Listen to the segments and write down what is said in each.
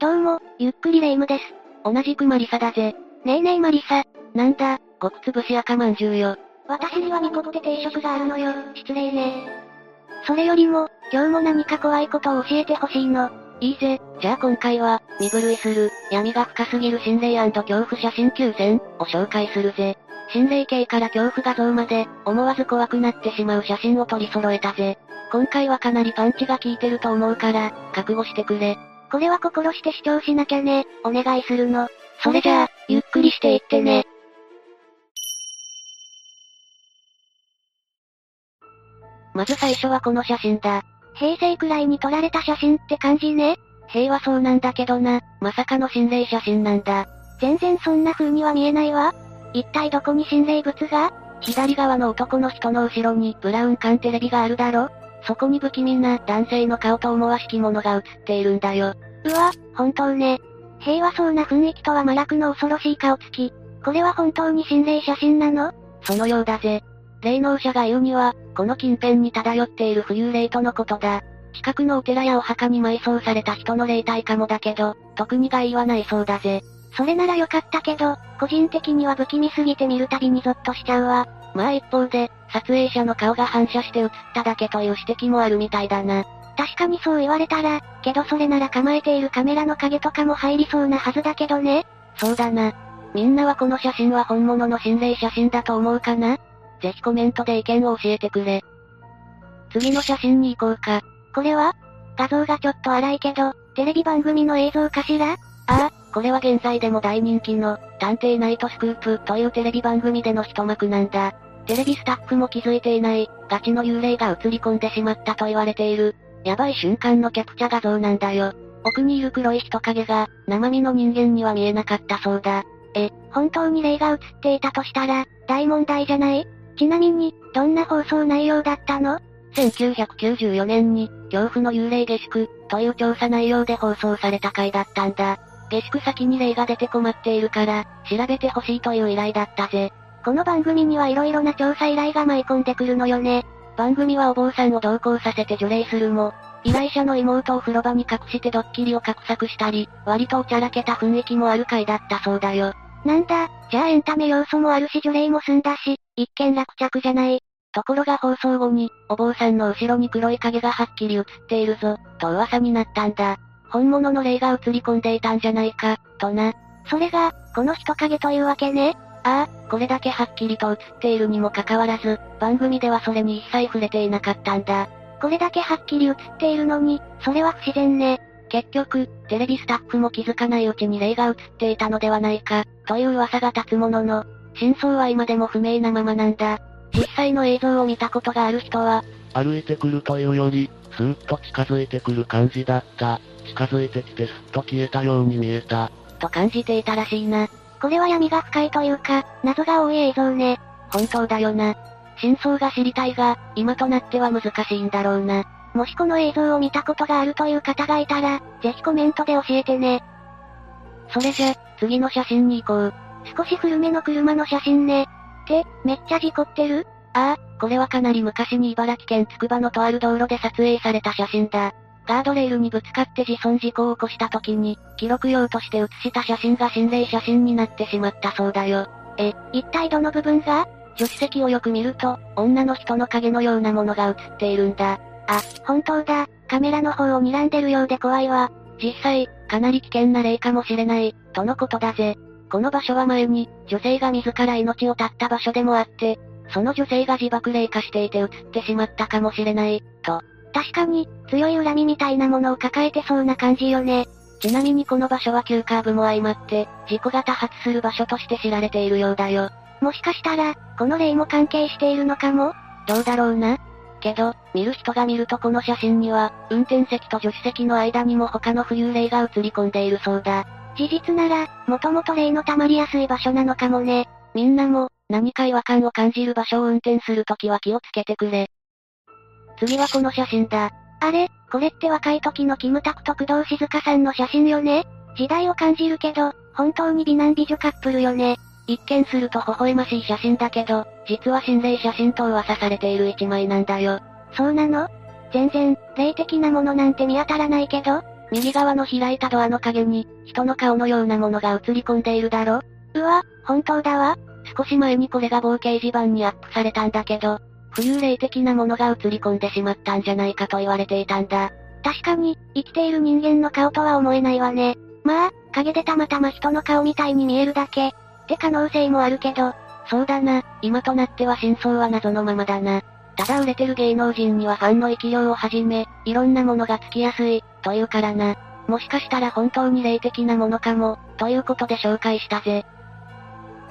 どうも、ゆっくりレ夢ムです。同じくマリサだぜ。ねえねえマリサ。なんだ、極潰し赤まんじゅうよ。私にはみこって定食があるのよ、失礼ね。それよりも、今日も何か怖いことを教えてほしいの。いいぜ、じゃあ今回は、身震いする、闇が深すぎる心霊恐怖写真9選を紹介するぜ。心霊系から恐怖画像まで、思わず怖くなってしまう写真を取り揃えたぜ。今回はかなりパンチが効いてると思うから、覚悟してくれ。これは心して視聴しなきゃね、お願いするの。それじゃあ、ゆっくりしていってね。まず最初はこの写真だ。平成くらいに撮られた写真って感じね。平はそうなんだけどな、まさかの心霊写真なんだ。全然そんな風には見えないわ。一体どこに心霊物が？左側の男の人の後ろにブラウン管テレビがあるだろそこに不気味な男性の顔と思わしきものが映っているんだよ。うわ、本当ね。平和そうな雰囲気とは真逆の恐ろしい顔つき。これは本当に心霊写真なの？そのようだぜ。霊能者が言うには、この近辺に漂っている浮遊霊とのことだ。近くのお寺やお墓に埋葬された人の霊体かもだけど、特に害はないそうだぜ。それならよかったけど、個人的には不気味すぎて見るたびにゾッとしちゃうわ。まあ一方で、撮影者の顔が反射して映っただけという指摘もあるみたいだな。確かにそう言われたら、けどそれなら構えているカメラの影とかも入りそうなはずだけどね。そうだな。みんなはこの写真は本物の心霊写真だと思うかな？ぜひコメントで意見を教えてくれ。次の写真に行こうか。これは？画像がちょっと荒いけど、テレビ番組の映像かしら？ああ、これは現在でも大人気の、探偵ナイトスクープというテレビ番組での一幕なんだ。テレビスタッフも気づいていない、ガチの幽霊が映り込んでしまったと言われている、やばい瞬間のキャプチャ画像なんだよ。奥にいる黒い人影が、生身の人間には見えなかったそうだ。え、本当に霊が映っていたとしたら、大問題じゃない？ちなみに、どんな放送内容だったの ?1994 年に、恐怖の幽霊下宿、という調査内容で放送された回だったんだ。下宿先に霊が出て困っているから、調べてほしいという依頼だったぜ。この番組には色々な調査依頼が舞い込んでくるのよね。番組はお坊さんを同行させて除霊するも、依頼者の妹を風呂場に隠してドッキリを画策したり、割とおちゃらけた雰囲気もある回だったそうだよ。なんだ、じゃあエンタメ要素もあるし除霊も済んだし、一見落着じゃない。ところが放送後に、お坊さんの後ろに黒い影がはっきり映っているぞ、と噂になったんだ。本物の霊が映り込んでいたんじゃないか、とな。それが、この人影というわけね。ああ、これだけはっきりと映っているにもかかわらず、番組ではそれに一切触れていなかったんだ。これだけはっきり映っているのに、それは不自然ね。結局、テレビスタッフも気づかないうちに霊が映っていたのではないか、という噂が立つものの、真相は今でも不明なままなんだ。実際の映像を見たことがある人は、歩いてくるというより、スーッと近づいてくる感じだった。近づいてきてすっと消えたように見えた。と感じていたらしいな。これは闇が深いというか、謎が多い映像ね。本当だよな。真相が知りたいが、今となっては難しいんだろうな。もしこの映像を見たことがあるという方がいたら、ぜひコメントで教えてね。それじゃ、次の写真に行こう。少し古めの車の写真ね。って、めっちゃ事故ってる？ああ、これはかなり昔に茨城県つくばのとある道路で撮影された写真だ。ガードレールにぶつかって自損事故を起こした時に、記録用として写した写真が心霊写真になってしまったそうだよ。え、一体どの部分が？助手席をよく見ると、女の人の影のようなものが写っているんだ。あ、本当だ。カメラの方を睨んでるようで怖いわ。実際、かなり危険な例かもしれない、とのことだぜ。この場所は前に、女性が自ら命を絶った場所でもあって、その女性が自爆霊化していて映ってしまったかもしれない、と。確かに、強い恨みみたいなものを抱えてそうな感じよね。ちなみにこの場所は急カーブも相まって、事故が多発する場所として知られているようだよ。もしかしたら、この霊も関係しているのかも？どうだろうな？けど、見る人が見るとこの写真には、運転席と助手席の間にも他の浮遊霊が映り込んでいるそうだ。事実なら、もともと霊の溜まりやすい場所なのかもね。みんなも、何か違和感を感じる場所を運転するときは気をつけてくれ。次はこの写真だ。あれ、これって若い時のキムタクと工藤静香さんの写真よね？時代を感じるけど、本当に美男美女カップルよね？一見すると微笑ましい写真だけど、実は心霊写真と噂されている一枚なんだよ。そうなの？全然、霊的なものなんて見当たらないけど？右側の開いたドアの影に、人の顔のようなものが映り込んでいるだろ？うわ、本当だわ。少し前にこれが某掲示板にアップされたんだけど、浮遊霊的なものが映り込んでしまったんじゃないかと言われていたんだ。確かに、生きている人間の顔とは思えないわね。まあ、影でたまたま人の顔みたいに見えるだけ、って可能性もあるけど。そうだな、今となっては真相は謎のままだな。ただ売れてる芸能人にはファンの生き量をはじめ、いろんなものがつきやすい、というからな。もしかしたら本当に霊的なものかも、ということで紹介したぜ。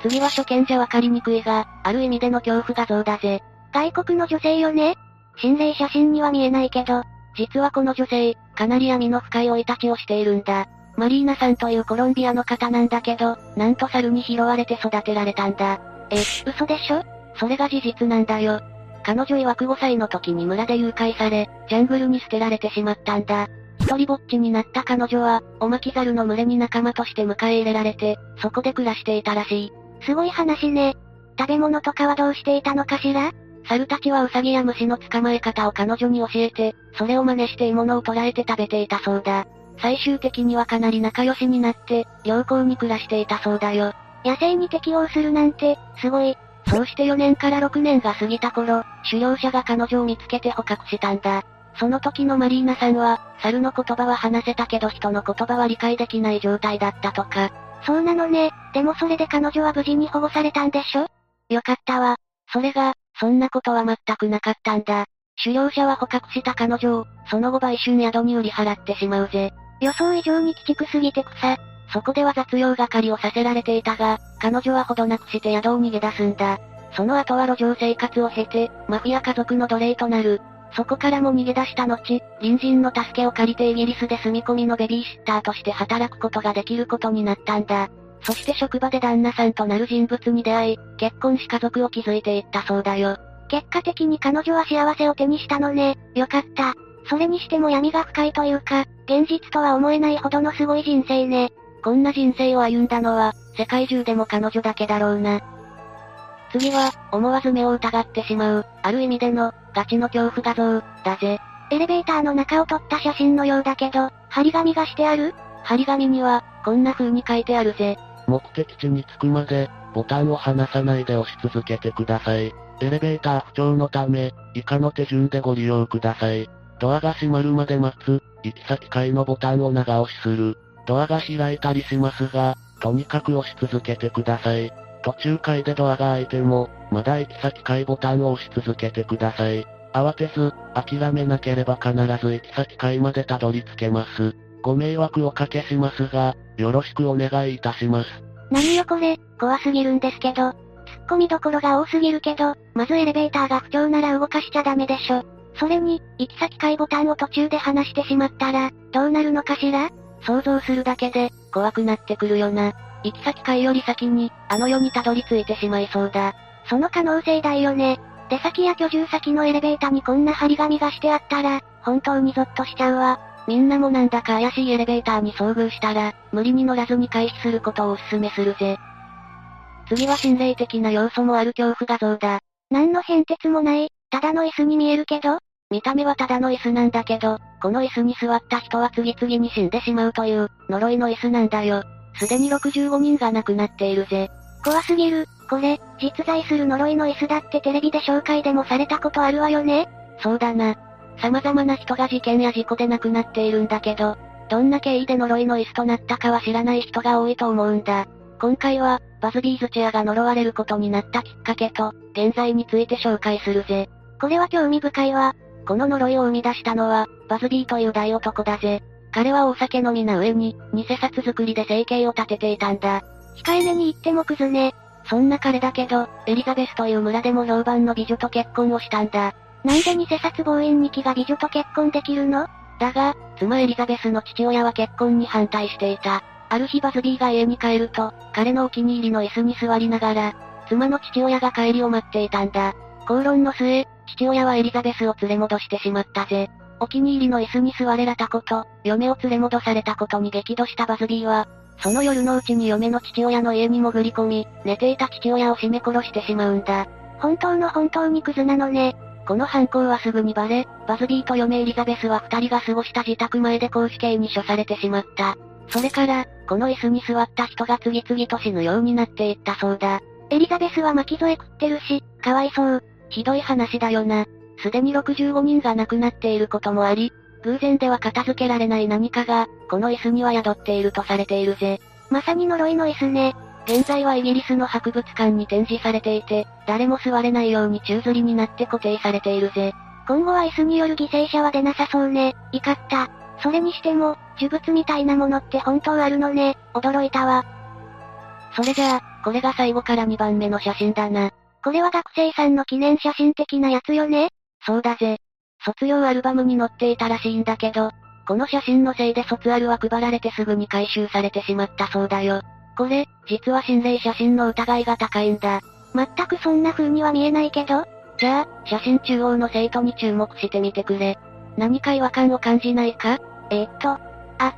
次は初見じゃわかりにくいが、ある意味での恐怖画像だぜ。外国の女性よね？心霊写真には見えないけど、実はこの女性、かなり闇の深い生い立ちをしているんだ。マリーナさんというコロンビアの方なんだけど、なんと猿に拾われて育てられたんだ。え、嘘でしょ？それが事実なんだよ。彼女曰く5歳の時に村で誘拐され、ジャングルに捨てられてしまったんだ。一人ぼっちになった彼女は、おまき猿の群れに仲間として迎え入れられて、そこで暮らしていたらしい。すごい話ね。食べ物とかはどうしていたのかしら？猿たちはウサギや虫の捕まえ方を彼女に教えて、それを真似して獲物を捕らえて食べていたそうだ。最終的にはかなり仲良しになって、良好に暮らしていたそうだよ。野生に適応するなんて、すごい。そうして4年から6年が過ぎた頃、狩猟者が彼女を見つけて捕獲したんだ。その時のマリーナさんは、猿の言葉は話せたけど人の言葉は理解できない状態だったとか。そうなのね。でもそれで彼女は無事に保護されたんでしょ？よかったわ。それが、そんなことは全くなかったんだ。狩猟者は捕獲した彼女を、その後売春宿に売り払ってしまうぜ。予想以上に鬼畜すぎて草。そこでは雑用係をさせられていたが、彼女はほどなくして宿を逃げ出すんだ。その後は路上生活を経て、マフィア家族の奴隷となる。そこからも逃げ出した後、隣人の助けを借りてイギリスで住み込みのベビーシッターとして働くことができることになったんだ。そして職場で旦那さんとなる人物に出会い、結婚し家族を築いていったそうだよ。結果的に彼女は幸せを手にしたのね。よかった。それにしても闇が深いというか、現実とは思えないほどのすごい人生ね。こんな人生を歩んだのは、世界中でも彼女だけだろうな。次は、思わず目を疑ってしまう、ある意味での、ガチの恐怖画像、だぜ。エレベーターの中を撮った写真のようだけど、張り紙がしてある？張り紙には、こんな風に書いてあるぜ。目的地に着くまで、ボタンを離さないで押し続けてください。エレベーター不調のため、以下の手順でご利用ください。ドアが閉まるまで待つ、行き先階のボタンを長押しする。ドアが開いたりしますが、とにかく押し続けてください。途中階でドアが開いても、まだ行き先階ボタンを押し続けてください。慌てず、諦めなければ必ず行き先階までたどり着けます。ご迷惑おかけしますが、よろしくお願いいたします。何よこれ、怖すぎるんですけど。突っ込みどころが多すぎるけど、まずエレベーターが不調なら動かしちゃダメでしょ。それに、行き先階ボタンを途中で離してしまったら、どうなるのかしら？想像するだけで、怖くなってくるよな。行き先階より先に、あの世にたどり着いてしまいそうだ。その可能性大よね。出先や居住先のエレベーターにこんな張り紙がしてあったら、本当にゾッとしちゃうわ。みんなもなんだか怪しいエレベーターに遭遇したら、無理に乗らずに回避することをお勧めするぜ。次は心霊的な要素もある恐怖画像だ。何の変哲もない、ただの椅子に見えるけど？見た目はただの椅子なんだけど、この椅子に座った人は次々に死んでしまうという、呪いの椅子なんだよ。すでに65人が亡くなっているぜ。怖すぎる。これ、実在する呪いの椅子だってテレビで紹介でもされたことあるわよね？そうだな。様々な人が事件や事故で亡くなっているんだけど、どんな経緯で呪いの椅子となったかは知らない人が多いと思うんだ。今回は、バズビーズチェアが呪われることになったきっかけと、現在について紹介するぜ。これは興味深いわ。この呪いを生み出したのは、バズビーという大男だぜ。彼はお酒飲みな上に、偽札作りで生計を立てていたんだ。控えめに言ってもクズね。そんな彼だけど、エリザベスという村でも評判の美女と結婚をしたんだ。なんで偽札防衛日記が美女と結婚できるの？だが、妻エリザベスの父親は結婚に反対していた。ある日バズビーが家に帰ると、彼のお気に入りの椅子に座りながら、妻の父親が帰りを待っていたんだ。口論の末、父親はエリザベスを連れ戻してしまったぜ。お気に入りの椅子に座れらたこと、嫁を連れ戻されたことに激怒したバズビーは、その夜のうちに嫁の父親の家に潜り込み、寝ていた父親を絞め殺してしまうんだ。本当の本当にクズなのね。この犯行はすぐにバレ、バズビーと嫁エリザベスは二人が過ごした自宅前で公死刑に処されてしまった。それから、この椅子に座った人が次々と死ぬようになっていったそうだ。エリザベスは巻き添え食ってるし、かわいそう。ひどい話だよな。すでに65人が亡くなっていることもあり、偶然では片付けられない何かが、この椅子には宿っているとされているぜ。まさに呪いの椅子ね。現在はイギリスの博物館に展示されていて、誰も座れないように宙吊りになって固定されているぜ。今後は椅子による犠牲者は出なさそうね。怒った。それにしても、呪物みたいなものって本当あるのね。驚いたわ。それじゃあ、これが最後から2番目の写真だな。これは学生さんの記念写真的なやつよねそうだぜ。卒業アルバムに載っていたらしいんだけど、この写真のせいで卒アルは配られてすぐに回収されてしまったそうだよ。これ、実は心霊写真の疑いが高いんだ。全くそんな風には見えないけど。じゃあ、写真中央の生徒に注目してみてくれ。何か違和感を感じないか？えー、っと、あ、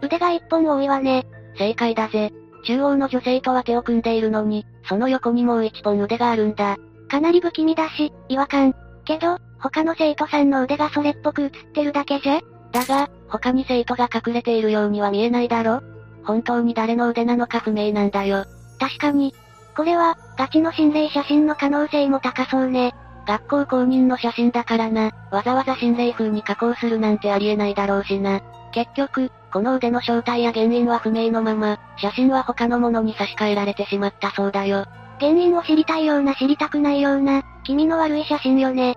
腕が一本多いわね。正解だぜ。中央の女性とは手を組んでいるのに、その横にもう一本腕があるんだ。かなり不気味だし、違和感。けど、他の生徒さんの腕がそれっぽく映ってるだけじゃ？だが、他に生徒が隠れているようには見えないだろ本当に誰の腕なのか不明なんだよ。確かに。これは、ガチの心霊写真の可能性も高そうね。学校公認の写真だからな、わざわざ心霊風に加工するなんてありえないだろうしな。結局、この腕の正体や原因は不明のまま、写真は他のものに差し替えられてしまったそうだよ。原因を知りたいような知りたくないような、気味の悪い写真よね。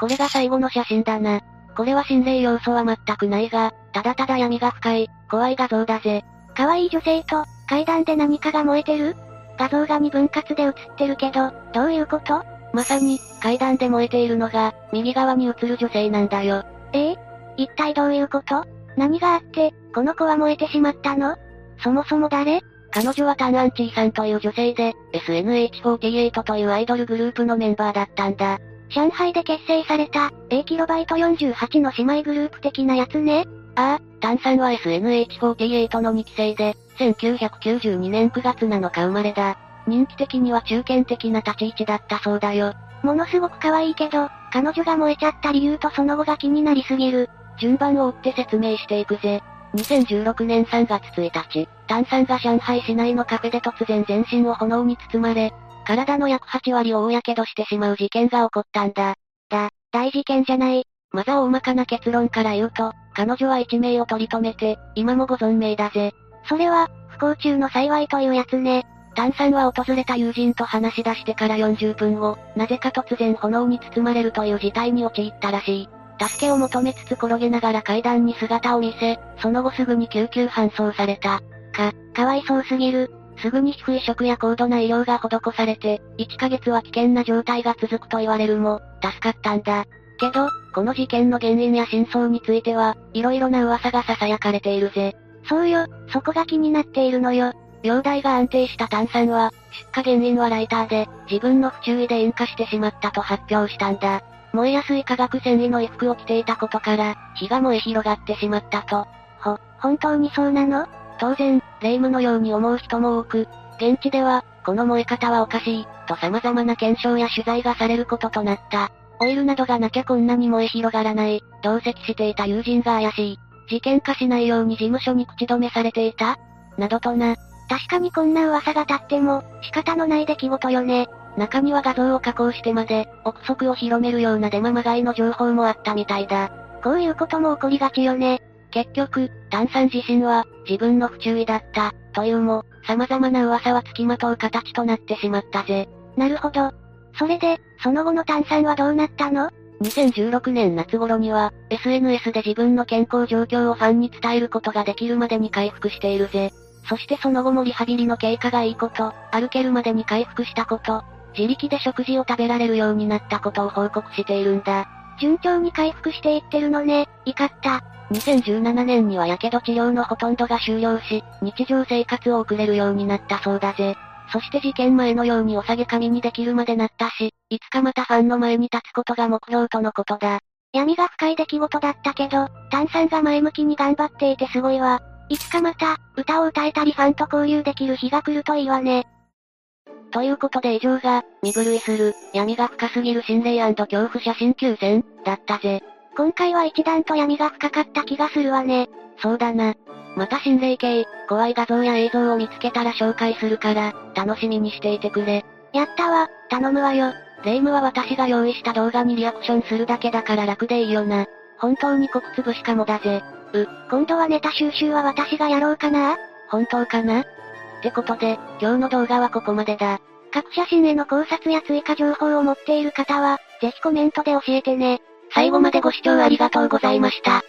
これが最後の写真だな。これは心霊要素は全くないが、ただただ闇が深い、怖い画像だぜ。可愛い女性と、階段で何かが燃えてる？画像が二分割で映ってるけど、どういうこと？まさに、階段で燃えているのが、右側に映る女性なんだよ。え？え一体どういうこと？何があって、この子は燃えてしまったの？そもそも誰？彼女はタンアンチーさんという女性で、SNH48 というアイドルグループのメンバーだったんだ。上海で結成された、A キロバイト48の姉妹グループ的なやつね。ああ、タンさんは SNH48 の2期生で、1992年9月7日生まれだ。人気的には中堅的な立ち位置だったそうだよ。ものすごく可愛いけど、彼女が燃えちゃった理由とその後が気になりすぎる。順番を追って説明していくぜ。2016年3月1日、タンさんが上海市内のカフェで突然全身を炎に包まれ、体の約8割を大やけどしてしまう事件が起こったんだ。だ、大事件じゃない。まず大まかな結論から言うと、彼女は一命を取り留めて、今もご存命だぜ。それは、不幸中の幸いというやつね。炭酸は訪れた友人と話し出してから40分後、なぜか突然炎に包まれるという事態に陥ったらしい。助けを求めつつ転げながら階段に姿を見せ、その後すぐに救急搬送された。か、かわいそうすぎる。すぐに皮膚移植や高度な医療が施されて、1ヶ月は危険な状態が続くと言われるも、助かったんだ。けど、この事件の原因や真相については、色々な噂が囁かれているぜ。そうよ、そこが気になっているのよ。容体が安定した炭酸は、出火原因はライターで、自分の不注意で引火してしまったと発表したんだ。燃えやすい化学繊維の衣服を着ていたことから、火が燃え広がってしまったと。ほ、本当にそうなの？当然、霊夢のように思う人も多く、現地では、この燃え方はおかしい、と様々な検証や取材がされることとなった。オイルなどがなきゃこんなに燃え広がらない、同席していた友人が怪しい。事件化しないように事務所に口止めされていたなどとな。確かにこんな噂が立っても、仕方のない出来事よね。中には画像を加工してまで、憶測を広めるようなデマまがいの情報もあったみたいだ。こういうことも起こりがちよね。結局、炭酸自身は、自分の不注意だった、というも、様々な噂は付きまとう形となってしまったぜ。なるほど。それで、その後の炭酸はどうなったの ?2016 年夏頃には、SNS で自分の健康状況をファンに伝えることができるまでに回復しているぜ。そしてその後もリハビリの経過がいいこと、歩けるまでに回復したこと、自力で食事を食べられるようになったことを報告しているんだ。順調に回復していってるのね、怒った。2017年には火傷治療のほとんどが終了し、日常生活を送れるようになったそうだぜ。そして事件前のようにお下げ髪にできるまでなったし、いつかまたファンの前に立つことが目標とのことだ。闇が深い出来事だったけど、炭酸が前向きに頑張っていてすごいわ。いつかまた、歌を歌えたりファンと交流できる日が来るといいわね。ということで以上が、身震いする、闇が深すぎる心霊恐怖写真9選、だったぜ。今回は一段と闇が深かった気がするわね。そうだな。また心霊系、怖い画像や映像を見つけたら紹介するから、楽しみにしていてくれ。やったわ、頼むわよ。霊夢は私が用意した動画にリアクションするだけだから楽でいいよな。本当に国つぶしかもだぜ。う、今度はネタ収集は私がやろうかな？本当かな？ってことで、今日の動画はここまでだ。各写真への考察や追加情報を持っている方は、ぜひコメントで教えてね。最後までご視聴ありがとうございました。